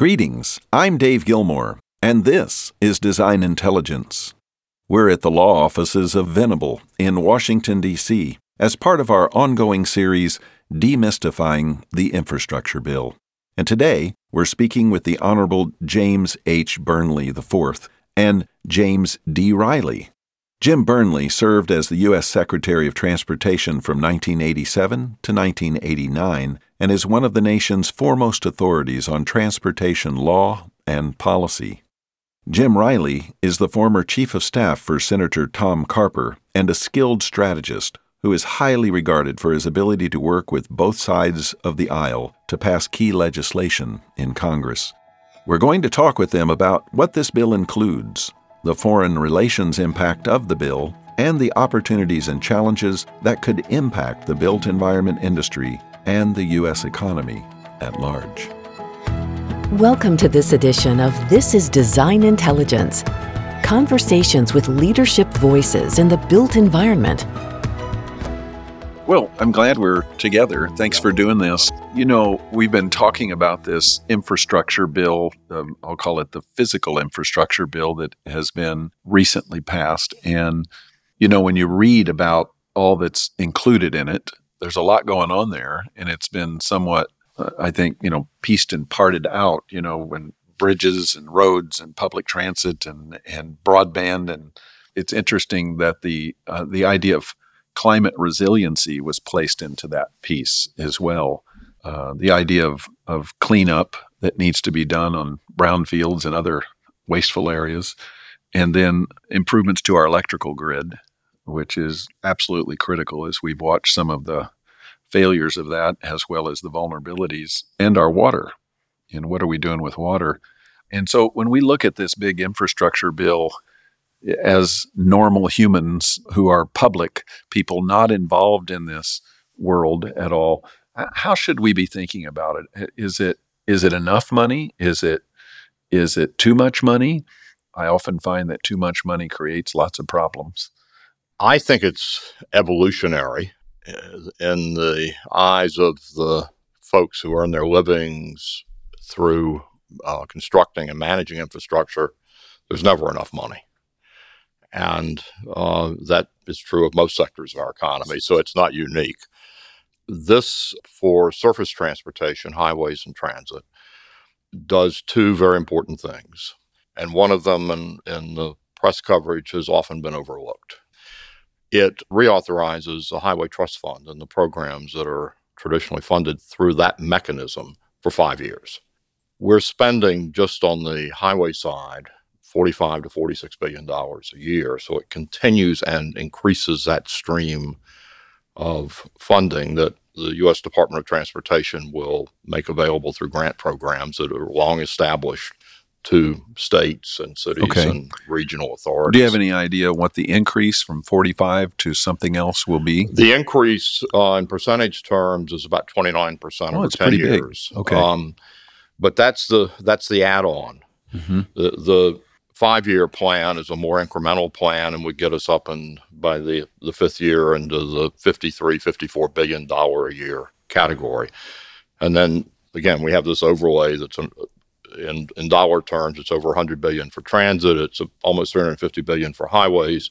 Greetings, I'm Dave Gilmore, and this is Design Intelligence. We're at the law offices of Venable in Washington, D.C., as part of our ongoing series, Demystifying the Infrastructure Bill. And today, we're speaking with the Honorable James H. Burnley IV and James D. Riley. Jim Burnley served as the U.S. Secretary of Transportation from 1987 to 1989 and is one of the nation's foremost authorities on transportation law and policy. Jim Riley is the former Chief of Staff for Senator Tom Carper and a skilled strategist who is highly regarded for his ability to work with both sides of the aisle to pass key legislation in Congress. We're going to talk with them about what this bill includes, the foreign relations impact of the bill, and the opportunities and challenges that could impact the built environment industry and the U.S. economy at large. Welcome to this edition of This is Design Intelligence conversations with leadership voices in the built environment. Well, I'm glad we're together. Thanks for doing this. You know, we've been talking about this infrastructure bill. Um, I'll call it the physical infrastructure bill that has been recently passed. And, you know, when you read about all that's included in it, there's a lot going on there, and it's been somewhat, uh, I think, you know, pieced and parted out. You know, when bridges and roads and public transit and and broadband, and it's interesting that the uh, the idea of climate resiliency was placed into that piece as well. Uh, the idea of of cleanup that needs to be done on brownfields and other wasteful areas, and then improvements to our electrical grid which is absolutely critical as we've watched some of the failures of that as well as the vulnerabilities and our water. And what are we doing with water? And so when we look at this big infrastructure bill eh, as normal humans who are public people not involved in this world at all, how should we be thinking about it? Is it is it enough money? Is it is it too much money? I often find that too much money creates lots of problems. I think it's evolutionary in the eyes of the folks who earn their livings through uh, constructing and managing infrastructure. There's never enough money. And uh, that is true of most sectors of our economy, so it's not unique. This, for surface transportation, highways, and transit, does two very important things. And one of them in, in the press coverage has often been overlooked it reauthorizes the Highway Trust Fund and the programs that are traditionally funded through that mechanism for five years. We're spending just on the highway side 45 to 46 billion dollars a year, so it continues and increases that stream of funding that the U.S. Department of Transportation will make available through grant programs that are long established to states and cities okay. and regional authorities. Do you have any idea what the increase from 45 to something else will be? The increase uh, in percentage terms is about 29% oh, over 10 years. Big. Okay. Um, but that's the that's the add-on. Mm-hmm. The, the five-year plan is a more incremental plan and would get us up in by the, the fifth year into the 53 54 billion dollar a year category and then again we have this overlay that's an, in, in dollar terms, it's over 100 billion for transit. It's almost 350 billion for highways.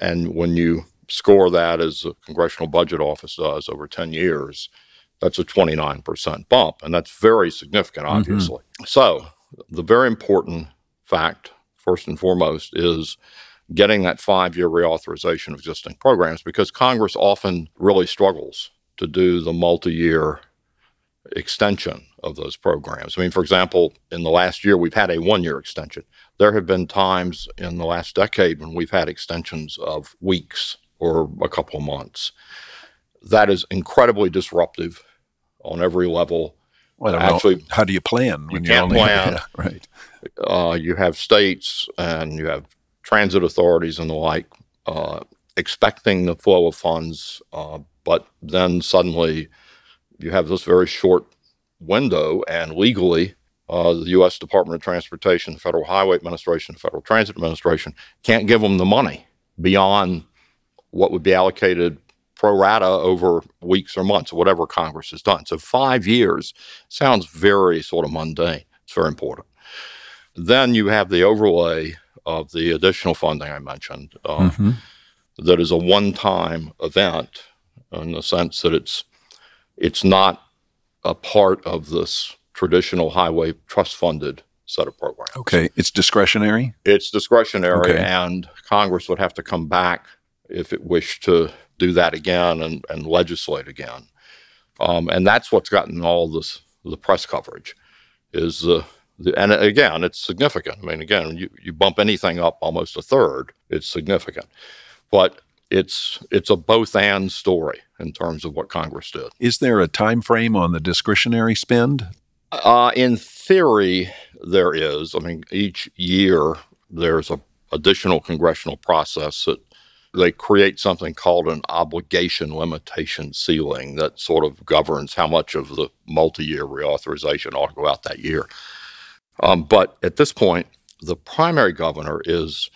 And when you score that as the Congressional Budget Office does over 10 years, that's a 29% bump. And that's very significant, mm-hmm. obviously. Mm-hmm. So, the very important fact, first and foremost, is getting that five year reauthorization of existing programs because Congress often really struggles to do the multi year extension of those programs. I mean, for example, in the last year, we've had a one year extension. There have been times in the last decade when we've had extensions of weeks or a couple of months. That is incredibly disruptive on every level. Well, Actually, know. how do you plan when you can't only, plan? Yeah, right. Uh, you have states and you have transit authorities and the like uh, expecting the flow of funds, uh, but then suddenly you have this very short window, and legally, uh, the U.S. Department of Transportation, the Federal Highway Administration, the Federal Transit Administration can't give them the money beyond what would be allocated pro rata over weeks or months, or whatever Congress has done. So five years sounds very sort of mundane. It's very important. Then you have the overlay of the additional funding I mentioned. Uh, mm-hmm. that is a one-time event in the sense that it's it's not a part of this traditional highway trust funded set of programs. Okay, it's discretionary. It's discretionary, okay. and Congress would have to come back if it wished to do that again and, and legislate again. Um, and that's what's gotten all this the press coverage is the, the and again it's significant. I mean, again, you, you bump anything up almost a third, it's significant. But it's it's a both and story in terms of what Congress did. Is there a time frame on the discretionary spend? Uh, in theory, there is. I mean, each year there's a additional congressional process that they create something called an obligation limitation ceiling that sort of governs how much of the multi-year reauthorization ought to go out that year. Um, but at this point, the primary governor is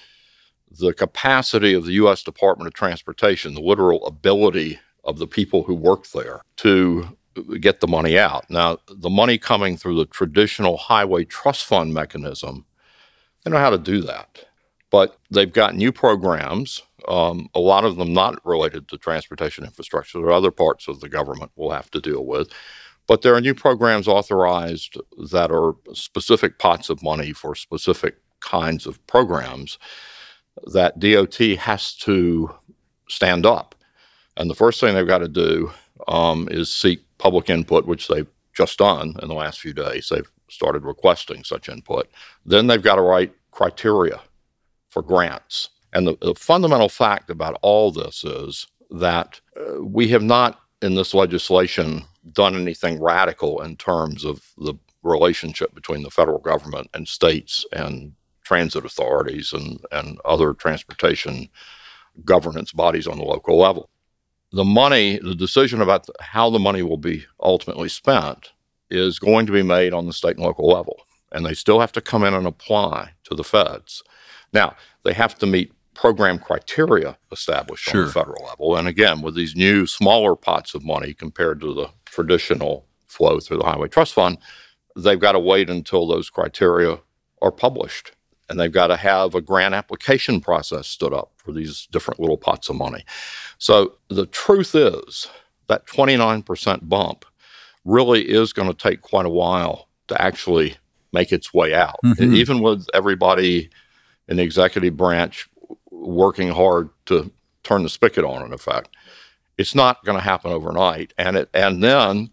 the capacity of the U.S. Department of Transportation, the literal ability of the people who work there to get the money out. Now, the money coming through the traditional highway trust fund mechanism, they know how to do that. But they've got new programs, um, a lot of them not related to transportation infrastructure. There are other parts of the government we'll have to deal with. But there are new programs authorized that are specific pots of money for specific kinds of programs that DOT has to stand up. And the first thing they've got to do um, is seek public input, which they've just done in the last few days. They've started requesting such input. Then they've got to write criteria for grants. And the, the fundamental fact about all this is that uh, we have not in this legislation done anything radical in terms of the relationship between the federal government and states and transit authorities and, and other transportation governance bodies on the local level. The money, the decision about how the money will be ultimately spent is going to be made on the state and local level. And they still have to come in and apply to the feds. Now, they have to meet program criteria established sure. on the federal level. And again, with these new smaller pots of money compared to the traditional flow through the Highway Trust Fund, they've got to wait until those criteria are published and they've got to have a grant application process stood up for these different little pots of money. So the truth is that 29% bump really is going to take quite a while to actually make its way out. Mm-hmm. Even with everybody in the executive branch working hard to turn the spigot on, in effect, it's not going to happen overnight. And it and then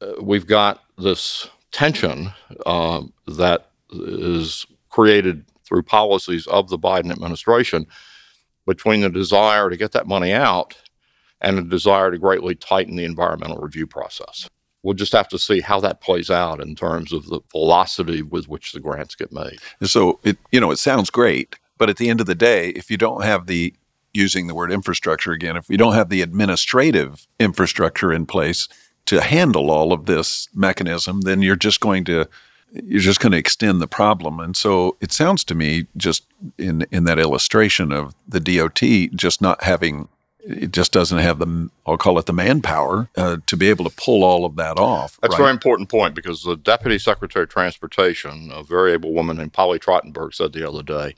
uh, we've got this tension uh, that is created through policies of the Biden administration between the desire to get that money out and the desire to greatly tighten the environmental review process. We'll just have to see how that plays out in terms of the velocity with which the grants get made. So it you know it sounds great, but at the end of the day, if you don't have the using the word infrastructure again, if you don't have the administrative infrastructure in place to handle all of this mechanism, then you're just going to you're just going to extend the problem. And so it sounds to me, just in in that illustration of the DOT just not having, it just doesn't have the, I'll call it the manpower uh, to be able to pull all of that off. That's right? a very important point because the Deputy Secretary of Transportation, a very able woman named Polly Trottenberg, said the other day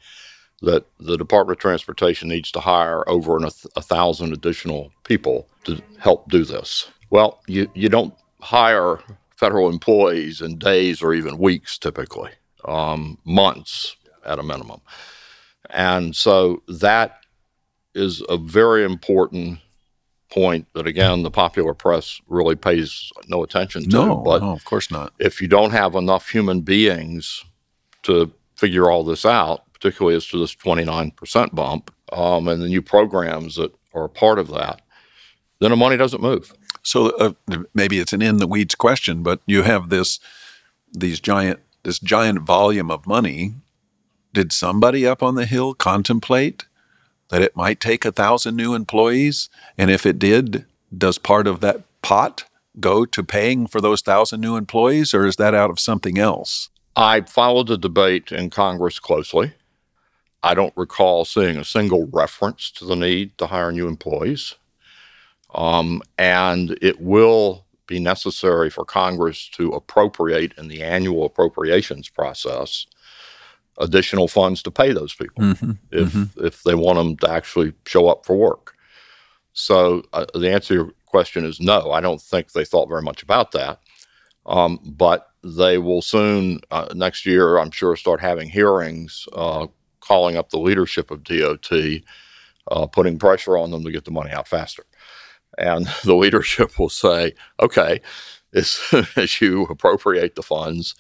that the Department of Transportation needs to hire over an, a thousand additional people to help do this. Well, you, you don't hire federal employees in days or even weeks, typically, um, months at a minimum. And so that is a very important point that, again, the popular press really pays no attention to. No, but no, of course not. If you don't have enough human beings to figure all this out, particularly as to this 29% bump um, and the new programs that are part of that, then the money doesn't move. So uh, maybe it's an in the weeds question, but you have this these giant this giant volume of money. Did somebody up on the hill contemplate that it might take a thousand new employees? And if it did, does part of that pot go to paying for those thousand new employees, or is that out of something else? I followed the debate in Congress closely. I don't recall seeing a single reference to the need to hire new employees. Um, and it will be necessary for Congress to appropriate in the annual appropriations process additional funds to pay those people mm-hmm. if mm-hmm. if they want them to actually show up for work. So uh, the answer to your question is no. I don't think they thought very much about that, um, but they will soon uh, next year, I'm sure, start having hearings, uh, calling up the leadership of DOT, uh, putting pressure on them to get the money out faster. And the leadership will say, okay, as soon as you appropriate the funds,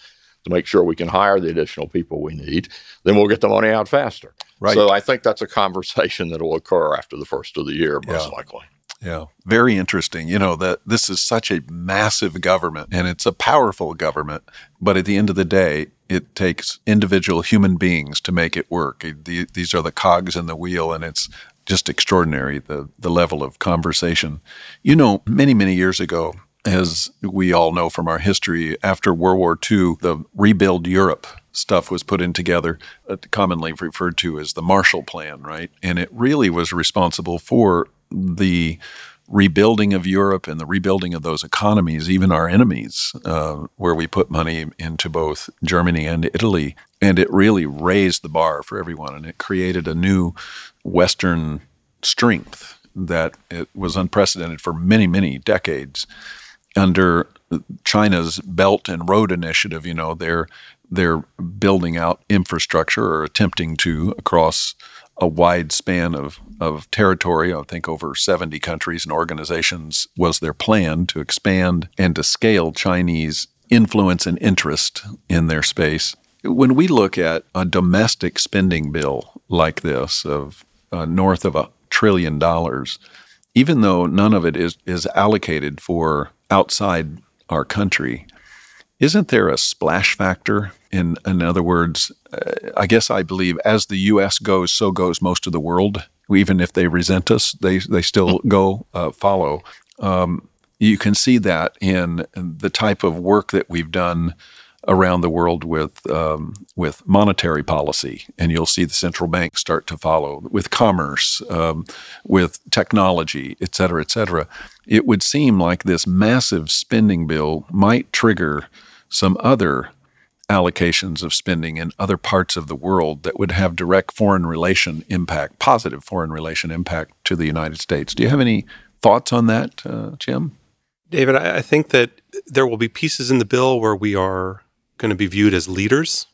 to make sure we can hire the additional people we need, then we'll get the money out faster. Right. So I think that's a conversation that will occur after the first of the year, most yeah. likely. Yeah, very interesting. You know that this is such a massive government and it's a powerful government, but at the end of the day, it takes individual human beings to make it work. These are the cogs in the wheel, and it's just extraordinary the the level of conversation. You know, many many years ago, as we all know from our history, after World War II, the Rebuild Europe stuff was put in together, uh, commonly referred to as the Marshall Plan, right? And it really was responsible for the rebuilding of Europe and the rebuilding of those economies, even our enemies, uh, where we put money into both Germany and Italy. And it really raised the bar for everyone and it created a new Western strength that it was unprecedented for many, many decades under China's Belt and Road Initiative, you know, they're they're building out infrastructure or attempting to across a wide span of, of territory. I think over 70 countries and organizations was their plan to expand and to scale Chinese influence and interest in their space. When we look at a domestic spending bill like this of uh, north of a trillion dollars, even though none of it is, is allocated for outside our country, isn't there a splash factor? In, in other words, uh, I guess I believe as the U.S. goes, so goes most of the world. Even if they resent us, they, they still go uh, follow. Um, you can see that in the type of work that we've done around the world with um, with monetary policy, and you'll see the central banks start to follow with commerce, um, with technology, et cetera, et cetera. It would seem like this massive spending bill might trigger some other allocations of spending in other parts of the world that would have direct foreign relation impact, positive foreign relation impact to the United States. Do you have any thoughts on that, uh, Jim? David, I think that there will be pieces in the bill where we are going to be viewed as leaders.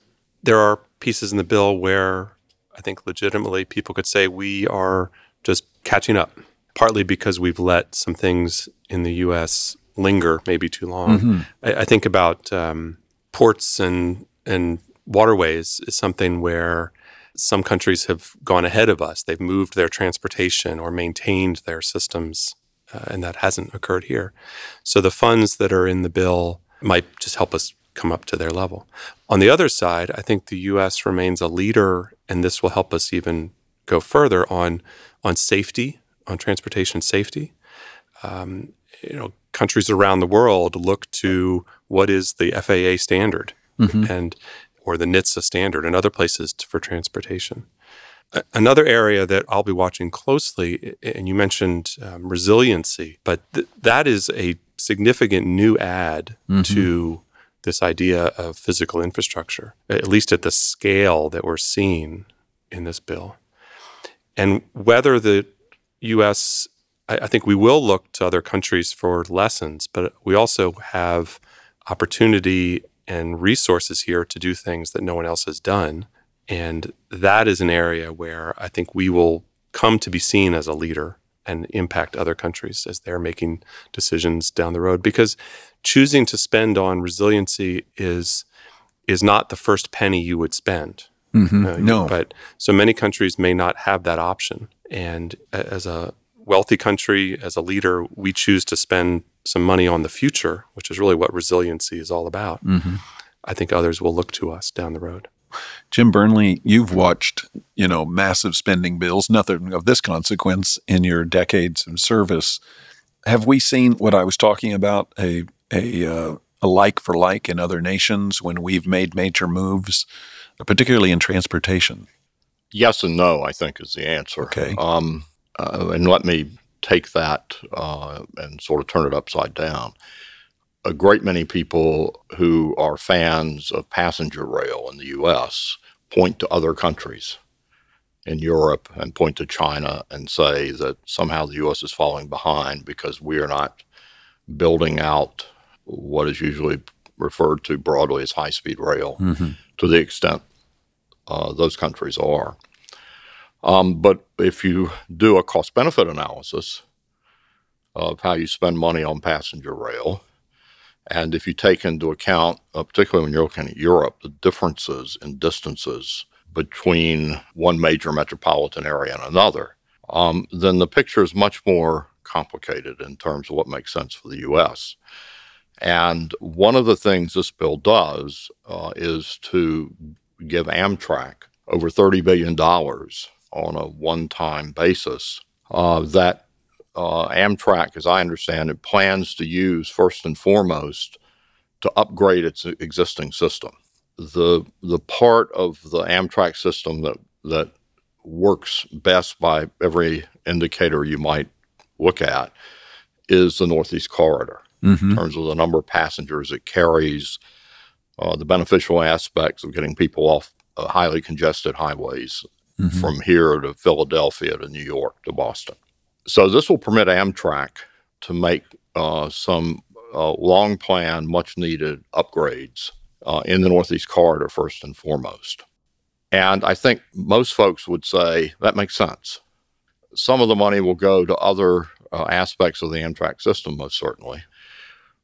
There are pieces in the bill where I think legitimately people could say we are just catching up, partly because we've let some things in the U.S. linger maybe too long. Mm-hmm. I, I, think about um, ports and and waterways is something where some countries have gone ahead of us. They've moved their transportation or maintained their systems, uh, and that hasn't occurred here. So the funds that are in the bill might just help us come up to their level. On the other side, I think the U.S. remains a leader, and this will help us even go further on on safety, on transportation safety. Um, you know, countries around the world look to what is the FAA standard mm-hmm. and or the NHTSA standard and other places for transportation. Another area that I'll be watching closely, and you mentioned um, resiliency, but th- that is a significant new add mm-hmm. to this idea of physical infrastructure, at least at the scale that we're seeing in this bill. And whether the U.S., I, I think we will look to other countries for lessons, but we also have opportunity and resources here to do things that no one else has done. And that is an area where I think we will come to be seen as a leader and impact other countries as they're making decisions down the road. Because choosing to spend on resiliency is is not the first penny you would spend. Mm-hmm. Uh, no, but so many countries may not have that option. And as a wealthy country, as a leader, we choose to spend some money on the future, which is really what resiliency is all about. Mm-hmm. I think others will look to us down the road. Jim Burnley, you've watched, you know, massive spending bills, nothing of this consequence in your decades of service. Have we seen what I was talking about, a a, uh, a like for like in other nations when we've made major moves, particularly in transportation? Yes and no, I think is the answer. Okay. Um, uh, and let me take that uh, and sort of turn it upside down. A great many people who are fans of passenger rail in the US point to other countries in Europe and point to China and say that somehow the US is falling behind because we are not building out what is usually referred to broadly as high speed rail mm-hmm. to the extent uh, those countries are. Um, but if you do a cost benefit analysis of how you spend money on passenger rail, and if you take into account, uh, particularly when you're looking at Europe, the differences in distances between one major metropolitan area and another, um, then the picture is much more complicated in terms of what makes sense for the U.S. And one of the things this bill does uh, is to give Amtrak over $30 billion on a one time basis uh, that uh, Amtrak, as I understand it, plans to use first and foremost to upgrade its existing system. The, the part of the Amtrak system that, that works best by every indicator you might look at is the Northeast Corridor mm-hmm. in terms of the number of passengers it carries, uh, the beneficial aspects of getting people off uh, highly congested highways mm-hmm. from here to Philadelphia to New York to Boston. So this will permit Amtrak to make uh, some uh, long planned, much needed upgrades uh, in the Northeast Corridor first and foremost. And I think most folks would say that makes sense. Some of the money will go to other uh, aspects of the Amtrak system, most certainly.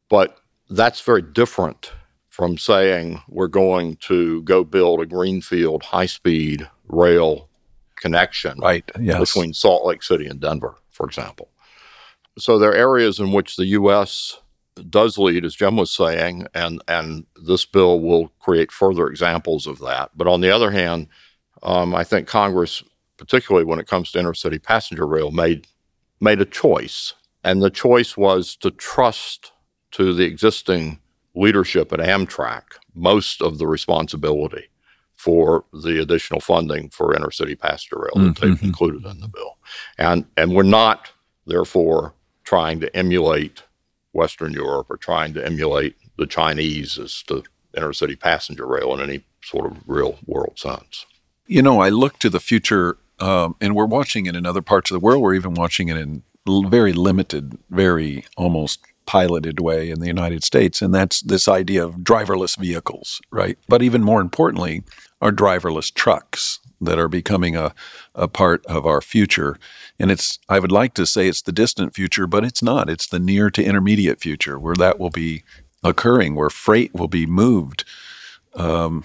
But that's very different from saying we're going to go build a greenfield high speed rail connection right, yes. between Salt Lake City and Denver, for example. So there are areas in which the U.S. does lead, as Jim was saying, and, and this bill will create further examples of that. But on the other hand, um, I think Congress, particularly when it comes to intercity passenger rail, made made a choice, and the choice was to trust to the existing leadership at Amtrak most of the responsibility for the additional funding for intercity passenger rail that mm-hmm. they've included in the bill. And, and we're not, therefore, trying to emulate Western Europe or trying to emulate the Chinese as to intercity passenger rail in any sort of real world sense. You know, I look to the future, um, and we're watching it in other parts of the world. We're even watching it in very limited, very almost piloted way in the United States, and that's this idea of driverless vehicles, right? But even more importantly, are driverless trucks that are becoming a, a part of our future. And it's, I would like to say it's the distant future, but it's not. It's the near to intermediate future where that will be occurring, where freight will be moved um,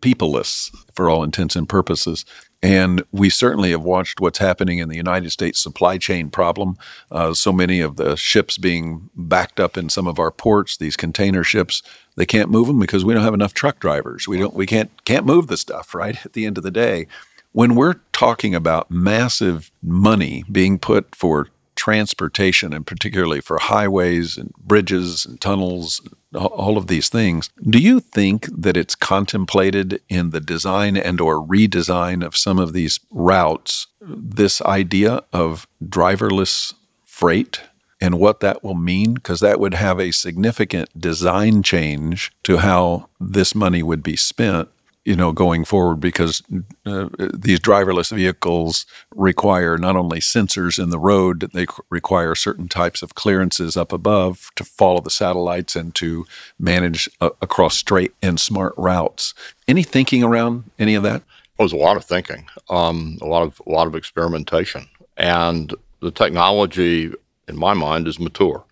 peopleless for all intents and purposes. And we certainly have watched what's happening in the United States supply chain problem. Uh, so many of the ships being backed up in some of our ports, these container ships, they can't move them because we don't have enough truck drivers. We don't, we can't can't move the stuff. Right at the end of the day, when we're talking about massive money being put for transportation and particularly for highways and bridges and tunnels all of these things do you think that it's contemplated in the design and or redesign of some of these routes this idea of driverless freight and what that will mean? Because that would have a significant design change to how this money would be spent you know, going forward because uh, these driverless vehicles require not only sensors in the road, they require certain types of clearances up above to follow the satellites and to manage uh, across straight and smart routes. Any thinking around any of that? Well, there's a lot of thinking, um, a lot of a lot of experimentation, and the technology, in my mind, is mature.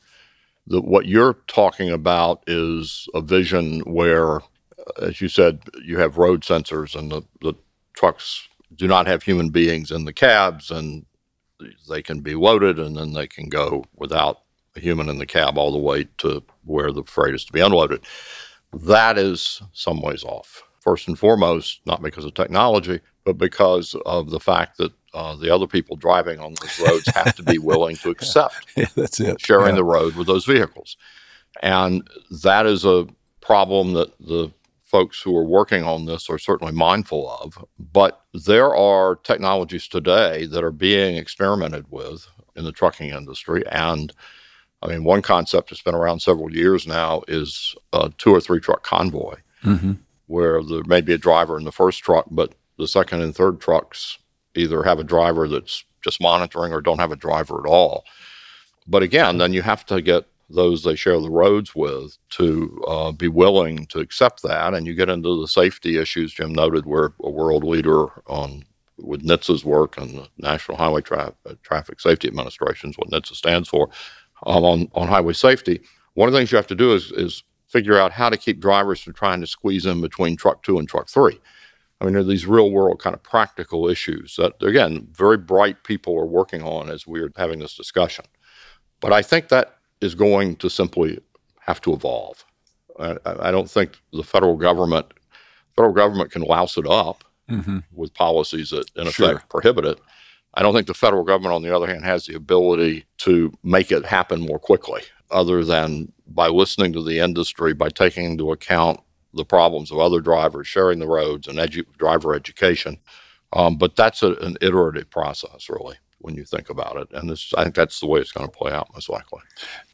The, what you're talking about is a vision where as you said, you have road sensors, and the, the trucks do not have human beings in the cabs, and they can be loaded, and then they can go without a human in the cab all the way to where the freight is to be unloaded. That is some ways off. First and foremost, not because of technology, but because of the fact that uh, the other people driving on those roads have to be willing to accept yeah, that's it. sharing yeah. the road with those vehicles. And that is a problem that the folks who are working on this are certainly mindful of. But there are technologies today that are being experimented with in the trucking industry, and I mean, one concept that's been around several years now is a two or three truck convoy, mm-hmm. where there may be a driver in the first truck, but the second and third trucks either have a driver that's just monitoring or don't have a driver at all. But again, then you have to get those they share the roads with to uh, be willing to accept that. And you get into the safety issues. Jim noted we're a world leader on with NHTSA's work and the National Highway Tra- uh, Traffic Safety Administration is what NHTSA stands for um, on, on highway safety. One of the things you have to do is, is figure out how to keep drivers from trying to squeeze in between truck two and truck three. I mean, there are these real world kind of practical issues that, again, very bright people are working on as we're having this discussion. But I think that is going to simply have to evolve. I, I don't think the federal government federal government can louse it up mm-hmm. with policies that in effect sure. prohibit it. I don't think the federal government, on the other hand, has the ability to make it happen more quickly, other than by listening to the industry, by taking into account the problems of other drivers, sharing the roads, and edu- driver education. Um, but that's a, an iterative process, really when you think about it. And this, I think that's the way it's going to play out most likely.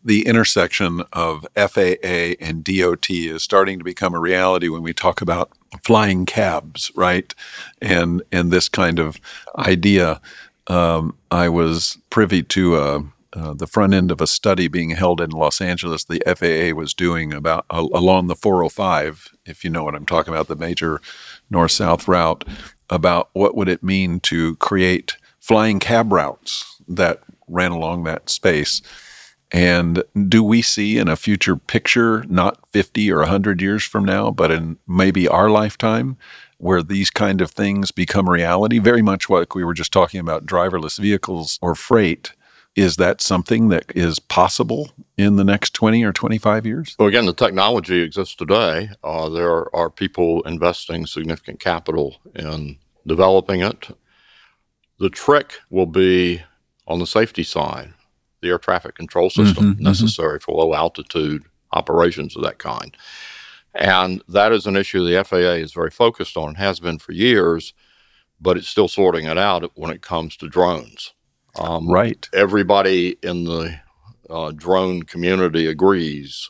The intersection of FAA and DOT is starting to become a reality when we talk about flying cabs, right? And and this kind of idea. Um, I was privy to uh, uh, the front end of a study being held in Los Angeles. The FAA was doing about uh, along the 405, if you know what I'm talking about, the major north-south route, about what would it mean to create flying cab routes that ran along that space. And do we see in a future picture, not 50 or 100 years from now, but in maybe our lifetime, where these kind of things become reality? Very much like we were just talking about driverless vehicles or freight. Is that something that is possible in the next 20 or 25 years? Well, again, the technology exists today. Uh, there are people investing significant capital in developing it. The trick will be on the safety side, the air traffic control system mm-hmm, mm-hmm. necessary mm-hmm. for low altitude operations of that kind. And that is an issue the FAA is very focused on, has been for years, but it's still sorting it out when it comes to drones. Um, right. Everybody in the uh, drone community agrees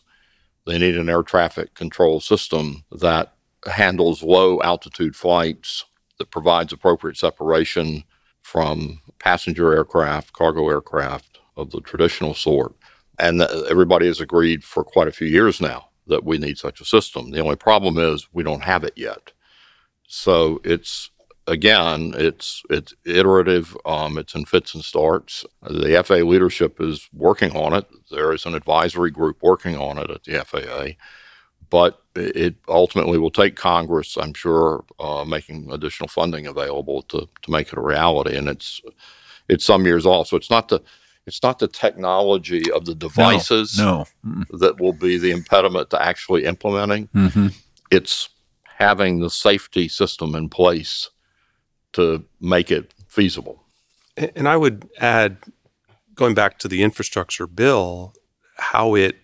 they need an air traffic control system that handles low altitude flights, that provides appropriate separation from passenger aircraft, cargo aircraft of the traditional sort. And everybody has agreed for quite a few years now that we need such a system. The only problem is we don't have it yet. So it's again, it's it's iterative. Um, it's in fits and starts. The FAA leadership is working on it. There is an advisory group working on it at the FAA but it ultimately will take Congress, I'm sure, uh, making additional funding available to to make it a reality. And it's it's some years off, so it's not the it's not the technology of the devices no, no. that will be the impediment to actually implementing. Mm-hmm. It's having the safety system in place to make it feasible. And I would add, going back to the infrastructure bill, how it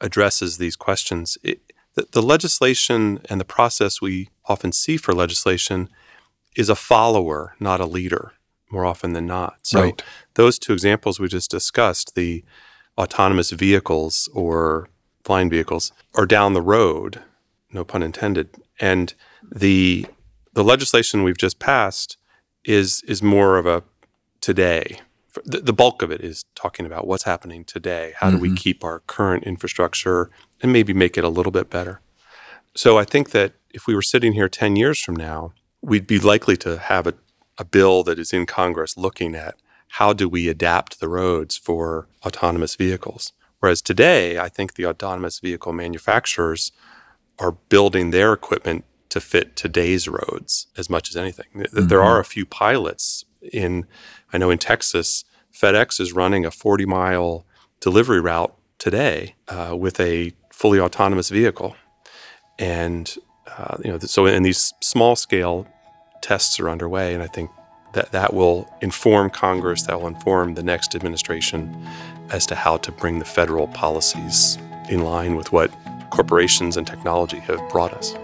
addresses these questions. It, the, the legislation and the process we often see for legislation is a follower, not a leader, more often than not. So right. those two examples we just discussed, the autonomous vehicles or flying vehicles, are down the road, no pun intended. And the the legislation we've just passed is is more of a today. The, the bulk of it is talking about what's happening today. How mm-hmm. do we mm-hmm. keep our current infrastructure and maybe make it a little bit better. So I think that if we were sitting here 10 years from now, we'd be likely to have a, a bill that is in Congress looking at how do we adapt the roads for autonomous vehicles. Whereas today, I think the autonomous vehicle manufacturers are building their equipment to fit today's roads as much as anything. Mm-hmm. There are a few pilots in, I know in Texas, FedEx is running a 40 mile delivery route today uh, with a fully autonomous vehicle. And, uh, you know, so in these small scale tests are underway, and I think that that will inform Congress, that will inform the next administration as to how to bring the federal policies in line with what corporations and technology have brought us.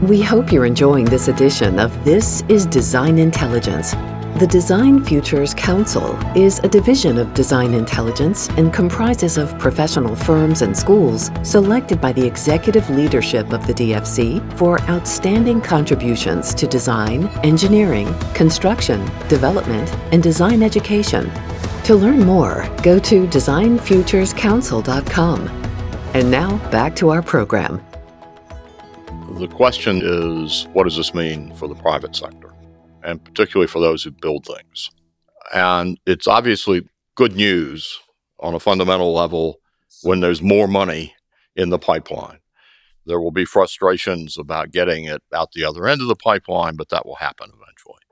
We hope you're enjoying this edition of This is Design Intelligence. The design futures Council is a division of Design Intelligence and comprises of professional firms and schools selected by the executive leadership of the DFC for outstanding contributions to design, engineering, construction, development, and design education. To learn more, go to designfuturescouncil.com. And now back to our program. The question is what does this mean for the private sector, and particularly for those who build things? And it's obviously good news on a fundamental level when there's more money in the pipeline. There will be frustrations about getting it out the other end of the pipeline, but that will happen eventually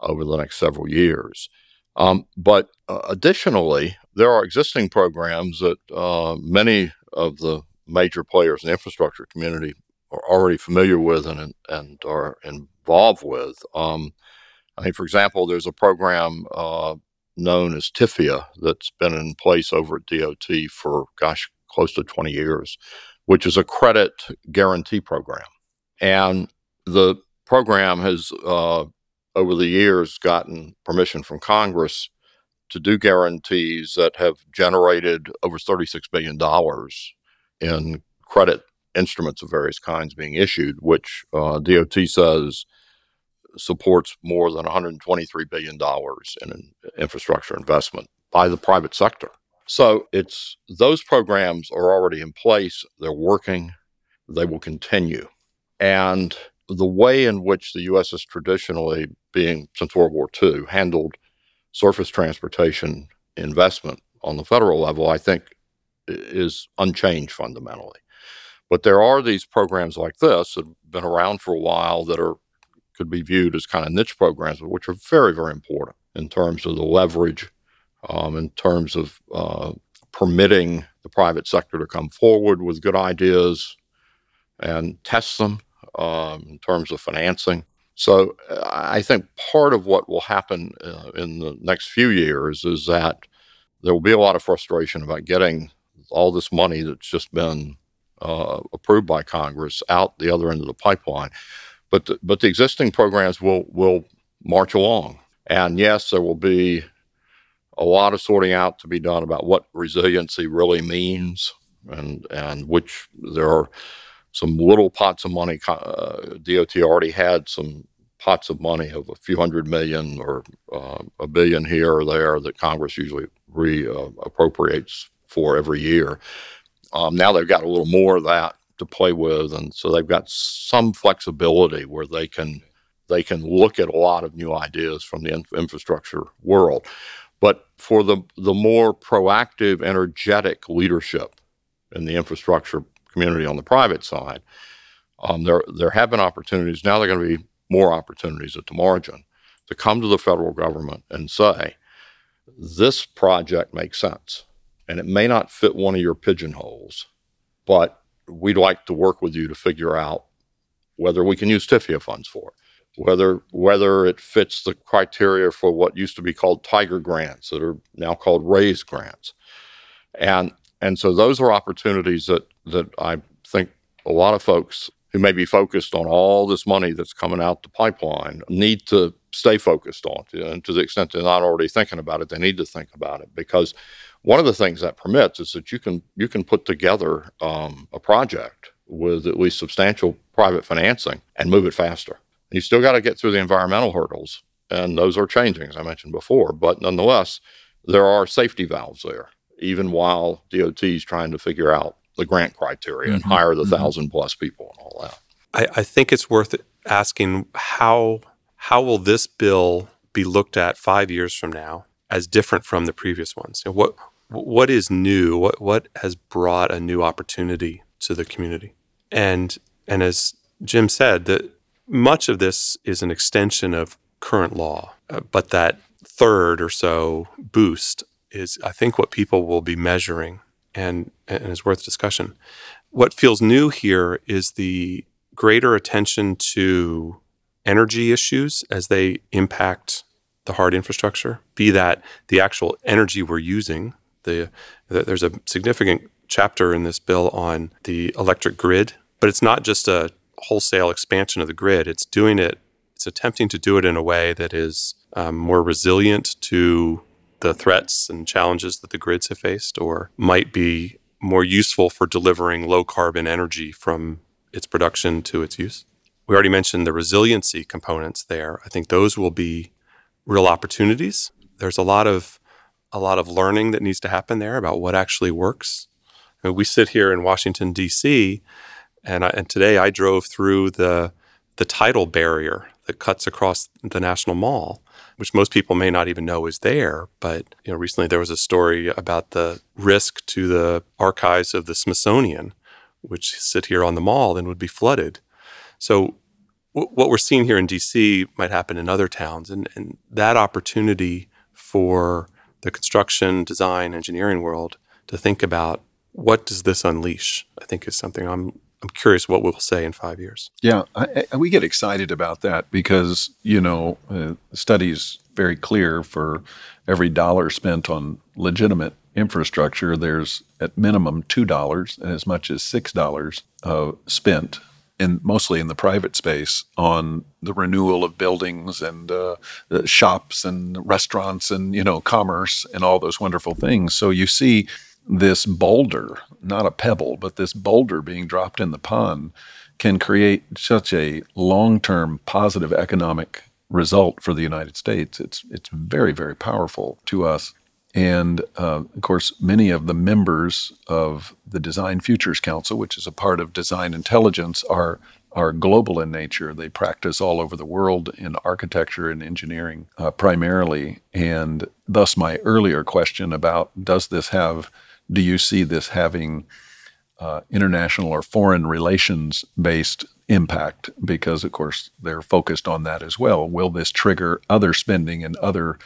over the next several years. Um, but uh, additionally, there are existing programs that uh, many of the major players in the infrastructure community are already familiar with and, and are involved with. Um, I mean, for example, there's a program uh, known as TIFIA that's been in place over at DOT for, gosh, close to 20 years, which is a credit guarantee program. And the program has, uh, over the years, gotten permission from Congress to do guarantees that have generated over $36 billion in credit instruments of various kinds being issued, which uh, DOT says supports more than $123 billion in infrastructure investment by the private sector. So it's those programs are already in place, they're working, they will continue. And the way in which the U.S. has traditionally, being since World War II, handled surface transportation investment on the federal level, I think is unchanged fundamentally. But there are these programs like this that have been around for a while that are could be viewed as kind of niche programs, but which are very, very important in terms of the leverage, um, in terms of uh, permitting the private sector to come forward with good ideas and test them um, in terms of financing. So I think part of what will happen uh, in the next few years is that there will be a lot of frustration about getting all this money that's just been uh, approved by Congress out the other end of the pipeline. But the, but the existing programs will will march along, and yes, there will be a lot of sorting out to be done about what resiliency really means, and and which there are some little pots of money. Uh, DOT already had some pots of money of a few hundred million or uh, a billion here or there that Congress usually re uh, for every year. Um, now they've got a little more of that to play with, and so they've got some flexibility where they can they can look at a lot of new ideas from the infrastructure world. But for the the more proactive, energetic leadership in the infrastructure community on the private side, um, there there have been opportunities. Now there are going to be more opportunities at the margin to come to the federal government and say, this project makes sense. And it may not fit one of your pigeonholes, but we'd like to work with you to figure out whether we can use TIFIA funds for it, whether whether it fits the criteria for what used to be called Tiger grants that are now called RAISE grants, and and so those are opportunities that that I think a lot of folks who may be focused on all this money that's coming out the pipeline need to stay focused on. And to the extent they're not already thinking about it, they need to think about it because one of the things that permits is that you can you can put together um, a project with at least substantial private financing and move it faster. You still got to get through the environmental hurdles, and those are changing, as I mentioned before. But nonetheless, there are safety valves there, even while DOT is trying to figure out the grant criteria mm-hmm. and hire the mm-hmm. thousand plus people and all that. I, I think it's worth asking how how will this bill be looked at five years from now as different from the previous ones? Know, what what is new? What what has brought a new opportunity to the community? And and as Jim said, that much of this is an extension of current law, uh, but that third or so boost is, I think, what people will be measuring and, and is worth discussion. What feels new here is the greater attention to energy issues as they impact the hard infrastructure, be that the actual energy we're using. The, the, there's a significant chapter in this bill on the electric grid, but it's not just a wholesale expansion of the grid. It's doing it, it's attempting to do it in a way that is um, more resilient to the threats and challenges that the grids have faced, or might be more useful for delivering low carbon energy from its production to its use. We already mentioned the resiliency components there. I think those will be real opportunities. There's a lot of a lot of learning that needs to happen there about what actually works. I mean, we sit here in Washington D.C. and I, and today I drove through the the tidal barrier that cuts across the National Mall, which most people may not even know is there. But you know, recently there was a story about the risk to the archives of the Smithsonian, which sit here on the mall and would be flooded. So w- what we're seeing here in DC might happen in other towns, and, and that opportunity for the construction, design, engineering world to think about what does this unleash, I think is something I'm I'm curious what we'll say in five years. Yeah, I, I, we get excited about that because you know uh, study's very clear. For every dollar spent on legitimate infrastructure, there's at minimum two dollars and as much as six dollars uh, spent in mostly in the private space on the renewal of buildings and uh, shops and restaurants and you know commerce and all those wonderful things. So you see this boulder, not a pebble, but this boulder being dropped in the pond can create such a long-term positive economic result for the United States. It's it's very very powerful to us. And uh, of course, many of the members of the Design Futures Council, which is a part of Design Intelligence, are are global in nature. They practice all over the world in architecture and engineering uh, primarily. And thus, my earlier question about does this have, do you see this having uh, international or foreign relations based impact? Because, of course, they're focused on that as well. Will this trigger other spending and other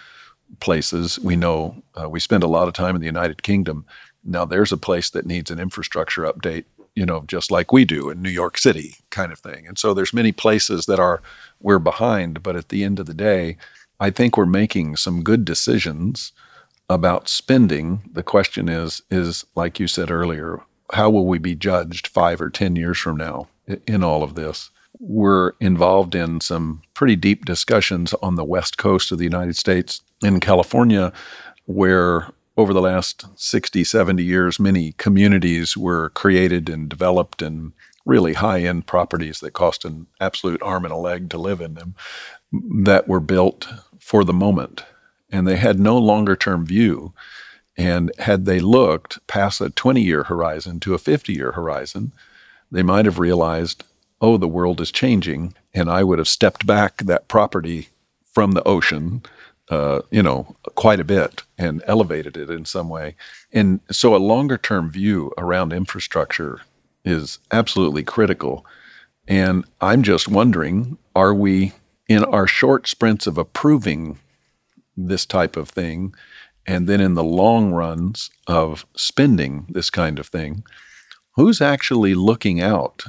places. We know uh, we spend a lot of time in the United Kingdom. Now there's a place that needs an infrastructure update, you know, just like we do in New York City, kind of thing. And so there's many places that are we're behind, but at the end of the day, I think we're making some good decisions about spending. The question is is like you said earlier, how will we be judged 5 or 10 years from now in all of this? We're involved in some pretty deep discussions on the west coast of the United States in California, where over the last 60, 70 years, many communities were created and developed and really high end properties that cost an absolute arm and a leg to live in them that were built for the moment. And they had no longer term view. And had they looked past a 20 year horizon to a 50 year horizon, they might have realized, oh, the world is changing. And I would have stepped back that property from the ocean uh, you know, quite a bit and elevated it in some way. And so a longer term view around infrastructure is absolutely critical. And I'm just wondering are we in our short sprints of approving this type of thing, and then in the long runs of spending this kind of thing, who's actually looking out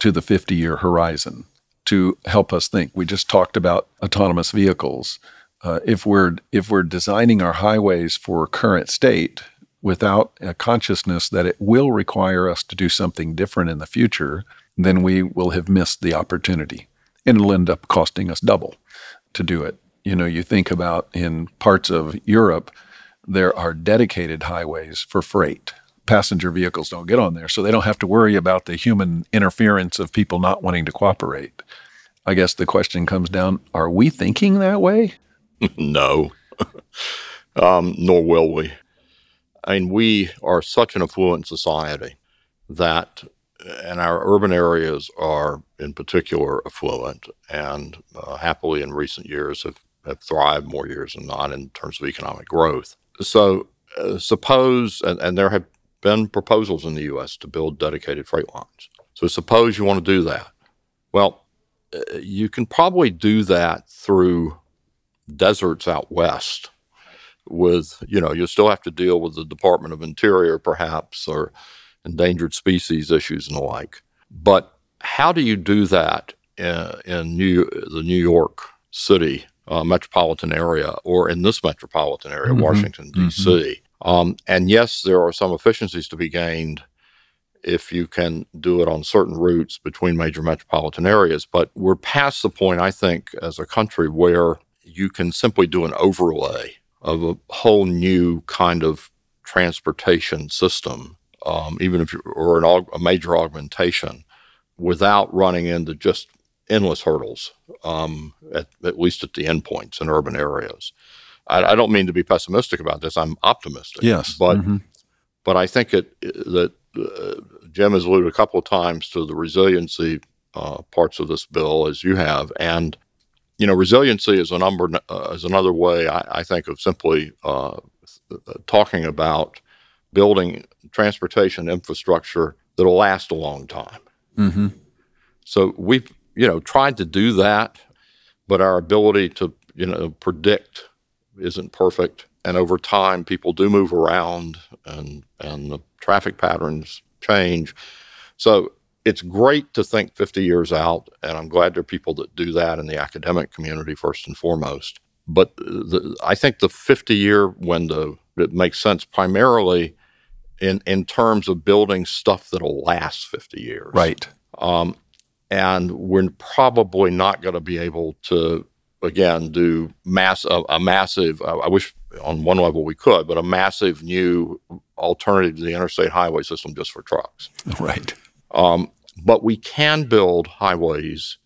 to the 50 year horizon to help us think? We just talked about autonomous vehicles uh, if we're if we're designing our highways for current state without a consciousness that it will require us to do something different in the future, then we will have missed the opportunity, and it'll end up costing us double to do it. You know, you think about in parts of Europe, there are dedicated highways for freight. Passenger vehicles don't get on there, so they don't have to worry about the human interference of people not wanting to cooperate. I guess the question comes down are we thinking that way? no, um, nor will we. I mean, we are such an affluent society that, and our urban areas are in particular affluent, and uh, happily in recent years have, have thrived more years than not in terms of economic growth. So, uh, suppose, and, and there have been proposals in the U.S. to build dedicated freight lines. So, suppose you want to do that. Well, uh, you can probably do that through deserts out west with, you know, you still have to deal with the Department of Interior perhaps or endangered species issues and the like. But how do you do that in, in New, the New York City uh, metropolitan area or in this metropolitan area, mm-hmm. Washington, D.C.? Mm-hmm. Um, and yes, there are some efficiencies to be gained if you can do it on certain routes between major metropolitan areas. But we're past the point, I think, as a country where you can simply do an overlay of a whole new kind of transportation system, um, even if you or an, a major augmentation, without running into just endless hurdles, um, at, at, least at the endpoints in urban areas. I, I, don't mean to be pessimistic about this. I'm optimistic. Yes, but mm-hmm. but I think it that uh, Jim has alluded a couple of times to the resiliency uh, parts of this bill, as you have, and you know, resiliency is a number uh, is another way I, I think of simply uh, talking about building transportation infrastructure that'll last a long time. Mm-hmm. So we've you know tried to do that, but our ability to you know predict isn't perfect, and over time people do move around, and and the traffic patterns change. So it's great to think 50 years out, and I'm glad there are people that do that in the academic community first and foremost. But the, I think the 50 year window it makes sense primarily in in terms of building stuff that'll last 50 years. Right. Um, and we're probably not going to be able to again do mass a, a massive. Uh, I wish on one level we could, but a massive new alternative to the interstate highway system just for trucks. Right. Um, but we can build highways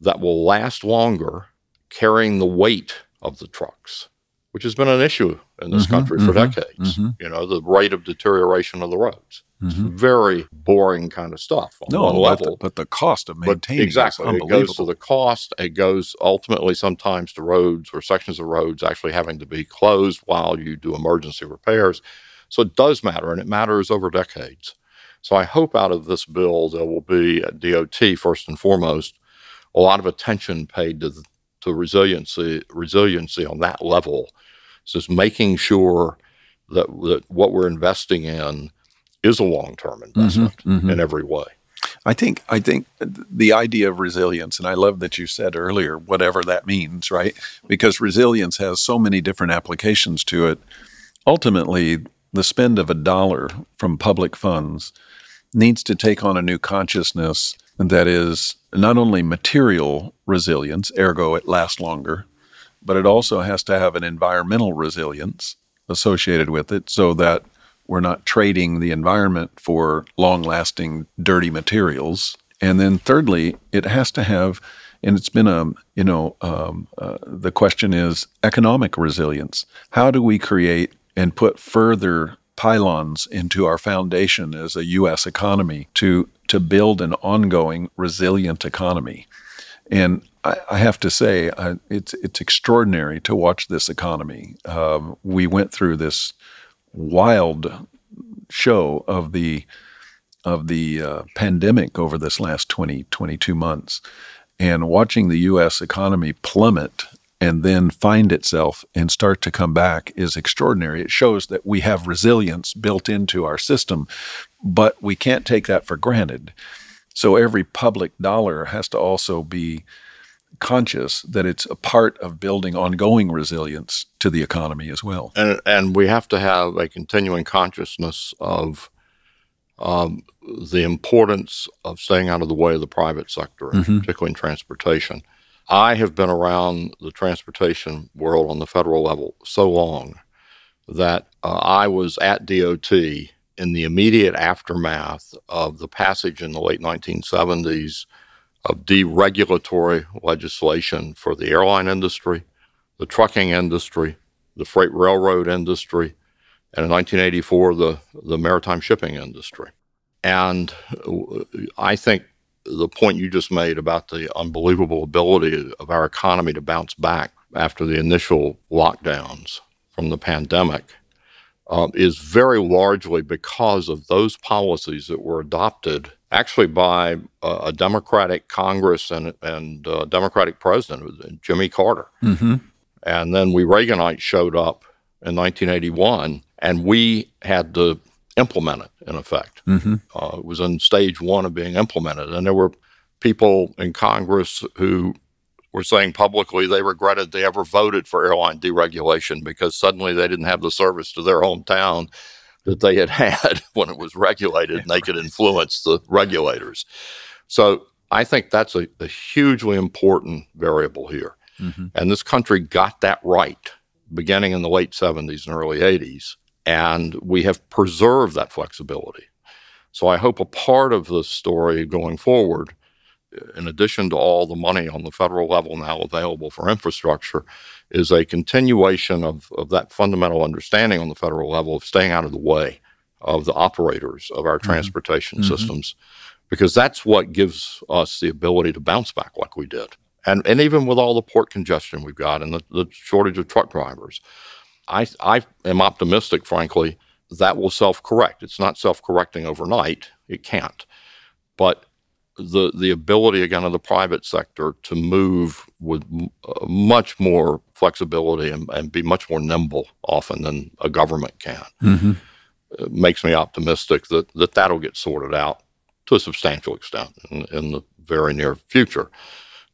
that will last longer, carrying the weight of the trucks, which has been an issue in this mm-hmm, country for mm-hmm, decades. Mm-hmm. You know, the rate of deterioration of the roads. It's mm-hmm. very boring kind of stuff on no, one level. But the, but the cost of maintaining exactly it goes to the cost. It goes ultimately sometimes to roads or sections of roads actually having to be closed while you do emergency repairs. So it does matter, and it matters over decades. So I hope out of this bill there will be at DOT first and foremost a lot of attention paid to the, to resiliency resiliency on that level. So it's making sure that, that what we're investing in is a long term mm-hmm, investment mm-hmm, mm-hmm. in every way. I think I think the idea of resilience, and I love that you said earlier, whatever that means, right? Because resilience has so many different applications to it. Ultimately, the spend of a dollar from public funds needs to take on a new consciousness that is not only material resilience, ergo, it lasts longer, but it also has to have an environmental resilience associated with it so that we're not trading the environment for long lasting dirty materials. And then, thirdly, it has to have, and it's been a, you know, um, uh, the question is economic resilience. How do we create and put further pylons into our foundation as a U.S. economy to to build an ongoing resilient economy. And I, I have to say, I, it's it's extraordinary to watch this economy. Um, we went through this wild show of the of the uh, pandemic over this last 20 22 months and watching the US economy plummet and then find itself and start to come back is extraordinary. It shows that we have resilience built into our system, but we can't take that for granted. So every public dollar has to also be conscious that it's a part of building ongoing resilience to the economy as well. And and we have to have a continuing consciousness of um, the importance of staying out of the way of the private sector, mm-hmm. particularly in transportation. I have been around the transportation world on the federal level so long that uh, I was at DOT in the immediate aftermath of the passage in the late 1970s of deregulatory legislation for the airline industry, the trucking industry, the freight railroad industry, and in 1984, the, the maritime shipping industry. And I think the point you just made about the unbelievable ability of our economy to bounce back after the initial lockdowns from the pandemic uh, is very largely because of those policies that were adopted actually by uh, a Democratic Congress and, and uh, Democratic President, Jimmy Carter. Mm-hmm. And then we Reaganites showed up in 1981, and we had to implement it in effect. Mm-hmm. Uh, it was in stage one of being implemented, and there were people in Congress who were saying publicly they regretted they ever voted for airline deregulation because suddenly they didn't have the service to their hometown that they had had when it was regulated and they could influence the regulators. So I think that's a, a hugely important variable here. Mm-hmm. And this country got that right beginning in the late 70s and early 80s. And we have preserved that flexibility. So I hope a part of the story going forward, in addition to all the money on the federal level now available for infrastructure, is a continuation of, of that fundamental understanding on the federal level of staying out of the way of the operators of our mm-hmm. transportation mm-hmm. systems, because that's what gives us the ability to bounce back like we did. And, and even with all the port congestion we've got and the, the shortage of truck drivers, I, I am optimistic, frankly, that will self correct. It's not self correcting overnight, it can't. But the, the ability, again, of the private sector to move with uh, much more flexibility and, and, be much more nimble often than a government can mm-hmm. Makes me optimistic that, that that'll get sorted out to a substantial extent in, in the very near future.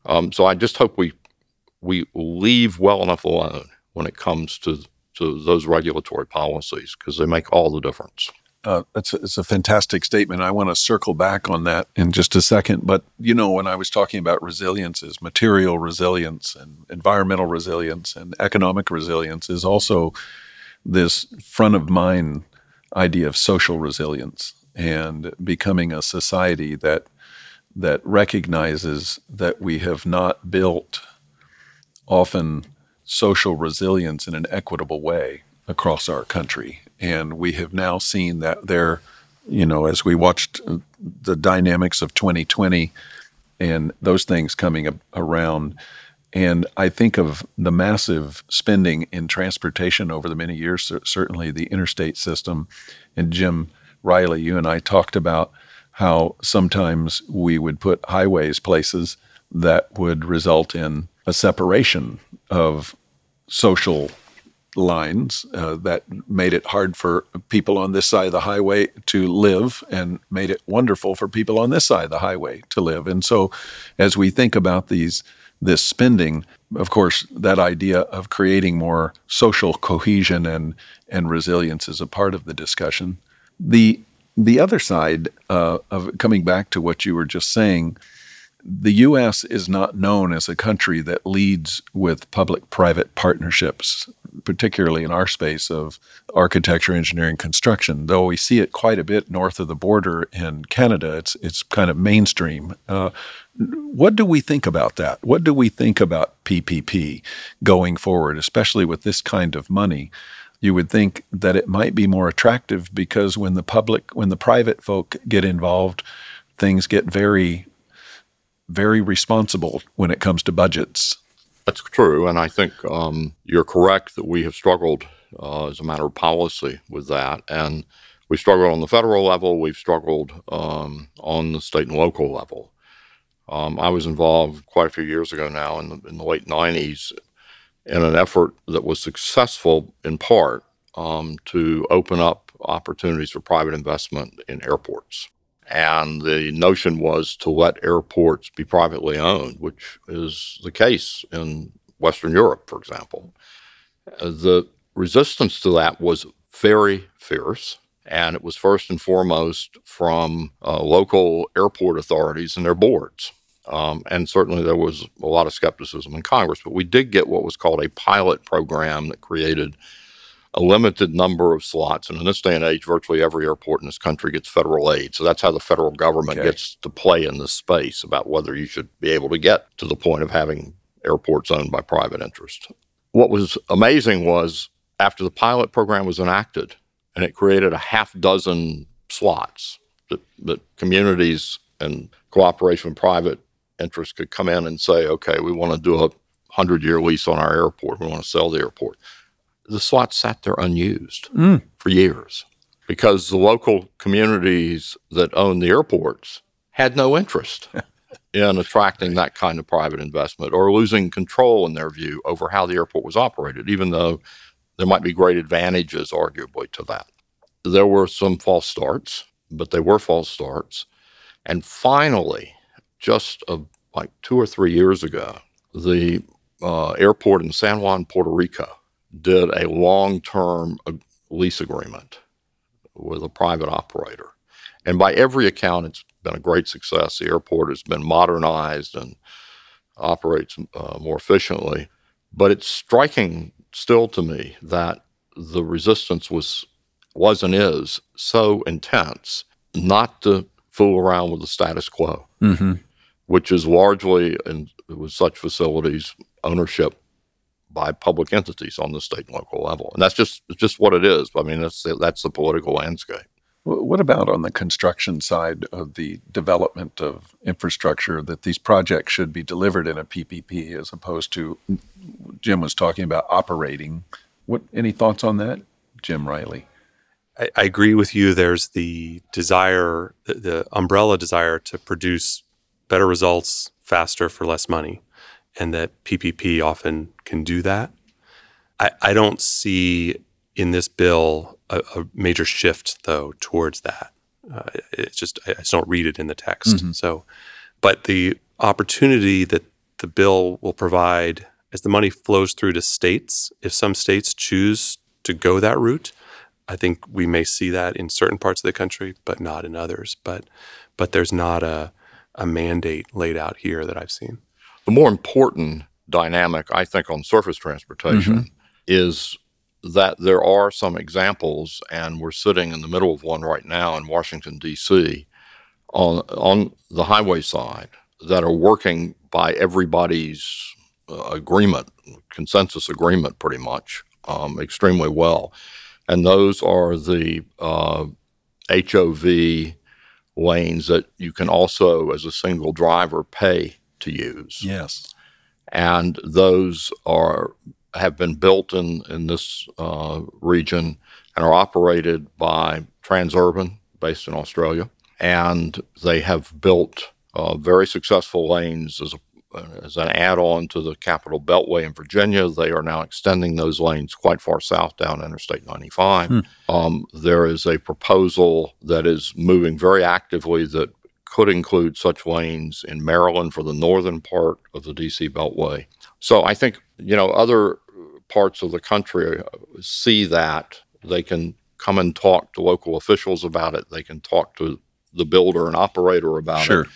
Um, so I just hope we we leave well enough alone when it comes to to those regulatory policies because they make all the difference. Uh, it's, a, it's a fantastic statement. I want to circle back on that in just a second. But, you know, when I was talking about resilience, is material resilience and environmental resilience and economic resilience is also this front of mind idea of social resilience and becoming a society that that recognizes that we have not built often social resilience in an equitable way across our country. And we have now seen that there, you know, as we watched uh, the dynamics of 2020 and those things coming around. And I think of the massive spending in transportation over the many years, certainly the interstate system. And Jim Riley, you and I talked about how sometimes we would put highways places that would result in a separation of social lines uh, that made it hard for people on this side of the highway to live and made it wonderful for people on this side of the highway to live. And so as we think about these this spending, of course, that idea of creating more social cohesion and and resilience is a part of the discussion. The the other side uh, of coming back to what you were just saying, the U.S. is not known as a country that leads with public private partnerships, particularly in our space of architecture, engineering, construction. Though we see it quite a bit north of the border in Canada, it's, it's kind of mainstream. Uh, what do we think about that? What do we think about PPP going forward, especially with this kind of money? you would think that it might be more attractive because when the public, when the private folk get involved, things get very, very responsible when it comes to budgets. That's true. And I think um, you're correct that we have struggled uh, as a matter of policy with that. And we've struggled on the federal level, we've struggled um, on the state and local level. Um, I was involved quite a few years ago now in the, in the late 90s in an effort that was successful in part um, to open up opportunities for private investment in airports. And the notion was to let airports be privately owned, which is the case in Western Europe, for example. Uh, the resistance to that was very fierce. And it was first and foremost from uh, local airport authorities and their boards. Um, and certainly there was a lot of skepticism in Congress, but we did get what was called a pilot program that created a limited number of slots. And in this day and age, virtually every airport in this country gets federal aid. So that's how the federal government okay. gets to play in this space about whether you should be able to get to the point of having airports owned by private interest. What was amazing was after the pilot program was enacted and it created a half dozen slots that, that communities and cooperation with private interests could come in and say, okay, we want to do a 100 year lease on our airport. We want to sell the airport. The slots sat there unused mm. for years because the local communities that own the airports had no interest in attracting that kind of private investment or losing control, in their view, over how the airport was operated, even though there might be great advantages, arguably, to that. There were some false starts, but they were false starts. And finally, just a, like two or three years ago, the uh, airport in San Juan, Puerto Rico, did a long term lease agreement with a private operator. And by every account, it's been a great success. The airport has been modernized and operates uh, more efficiently. But it's striking still to me that the resistance was was and is so intense not to fool around with the status quo, Mm-hmm. which is largely in with such facilities ownership by public entities on the state and local level, and that's just just what it is. I mean, that's the, that's the political landscape. What about on the construction side of the development of infrastructure that these projects should be delivered in a PPP as opposed to Jim was talking about operating? What any thoughts on that, Jim Riley? I, I agree with you. There's the desire, the, the umbrella desire to produce better results faster for less money, and that PPP often can do that. I, I don't see in this bill a, a major shift, though, towards that. Uh, it's just I just don't read it in the text. So, but the opportunity that the bill will provide as the money flows through to states, if some states choose to go that route, I think we may see that in certain parts of the country, but not in others. But but there's not a a mandate laid out here that I've seen. The more important dynamic, I think, on surface transportation is that there are some examples, and we're sitting in the middle of one right now in Washington, D.C., on, on the highway side that are working by everybody's uh, agreement, consensus agreement, pretty much, um, extremely well. And those are the uh, HOV lanes that you can also, as a single driver, pay to use Yes. and those are have been built in in this uh, region and are operated by Transurban, based in Australia, and they have built uh, very successful lanes as a as an add-on to the Capital Beltway in Virginia. They are now extending those lanes quite far south down Interstate 95. Um, there is a proposal that is moving very actively that could include such lanes in Maryland for the northern part of the DC Beltway. So I think, you know, other parts of the country uh, see that. They can come and talk to local officials about it. They can talk to the builder and operator about Sure. it.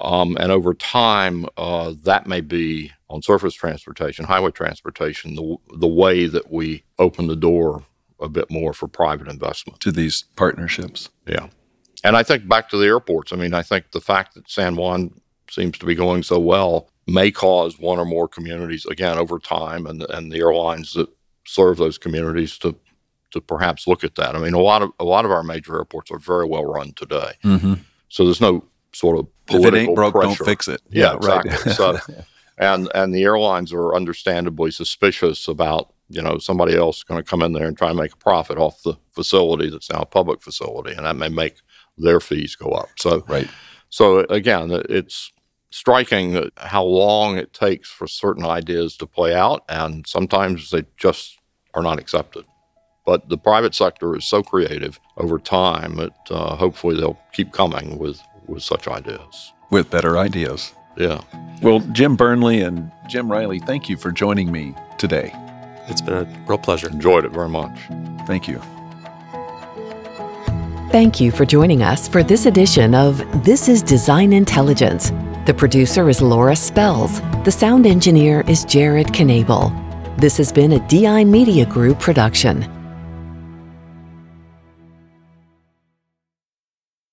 Um, and over time, uh, that may be on surface transportation, highway transportation, the, the way that we open the door a bit more for private investment. To these partnerships. Yeah. And I think back to the airports. I mean, I think the fact that San Juan seems to be going so well may cause one or more communities, again, over time, and, and the airlines that serve those communities to to perhaps look at that. I mean, a lot of a lot of our major airports are very well run today, Mm-hmm. so there's no sort of If political it ain't broke, pressure. don't fix it. Yeah, right. exactly. So, and and the airlines are understandably suspicious about you know somebody else going to come in there and try and make a profit off the facility that's now a public facility, and that may make their fees go up. So, right. so again, it's striking how long it takes for certain ideas to play out, and sometimes they just are not accepted. But the private sector is so creative over time that uh, hopefully they'll keep coming with with such ideas. With better ideas. Yeah. Well, Jim Burnley and Jim Riley, thank you for joining me today. It's been a real pleasure. enjoyed it very much. Thank you. Thank you for joining us for this edition of This is Design Intelligence. The producer is Laura Spells. The sound engineer is Jared Knable. This has been a DI Media Group production.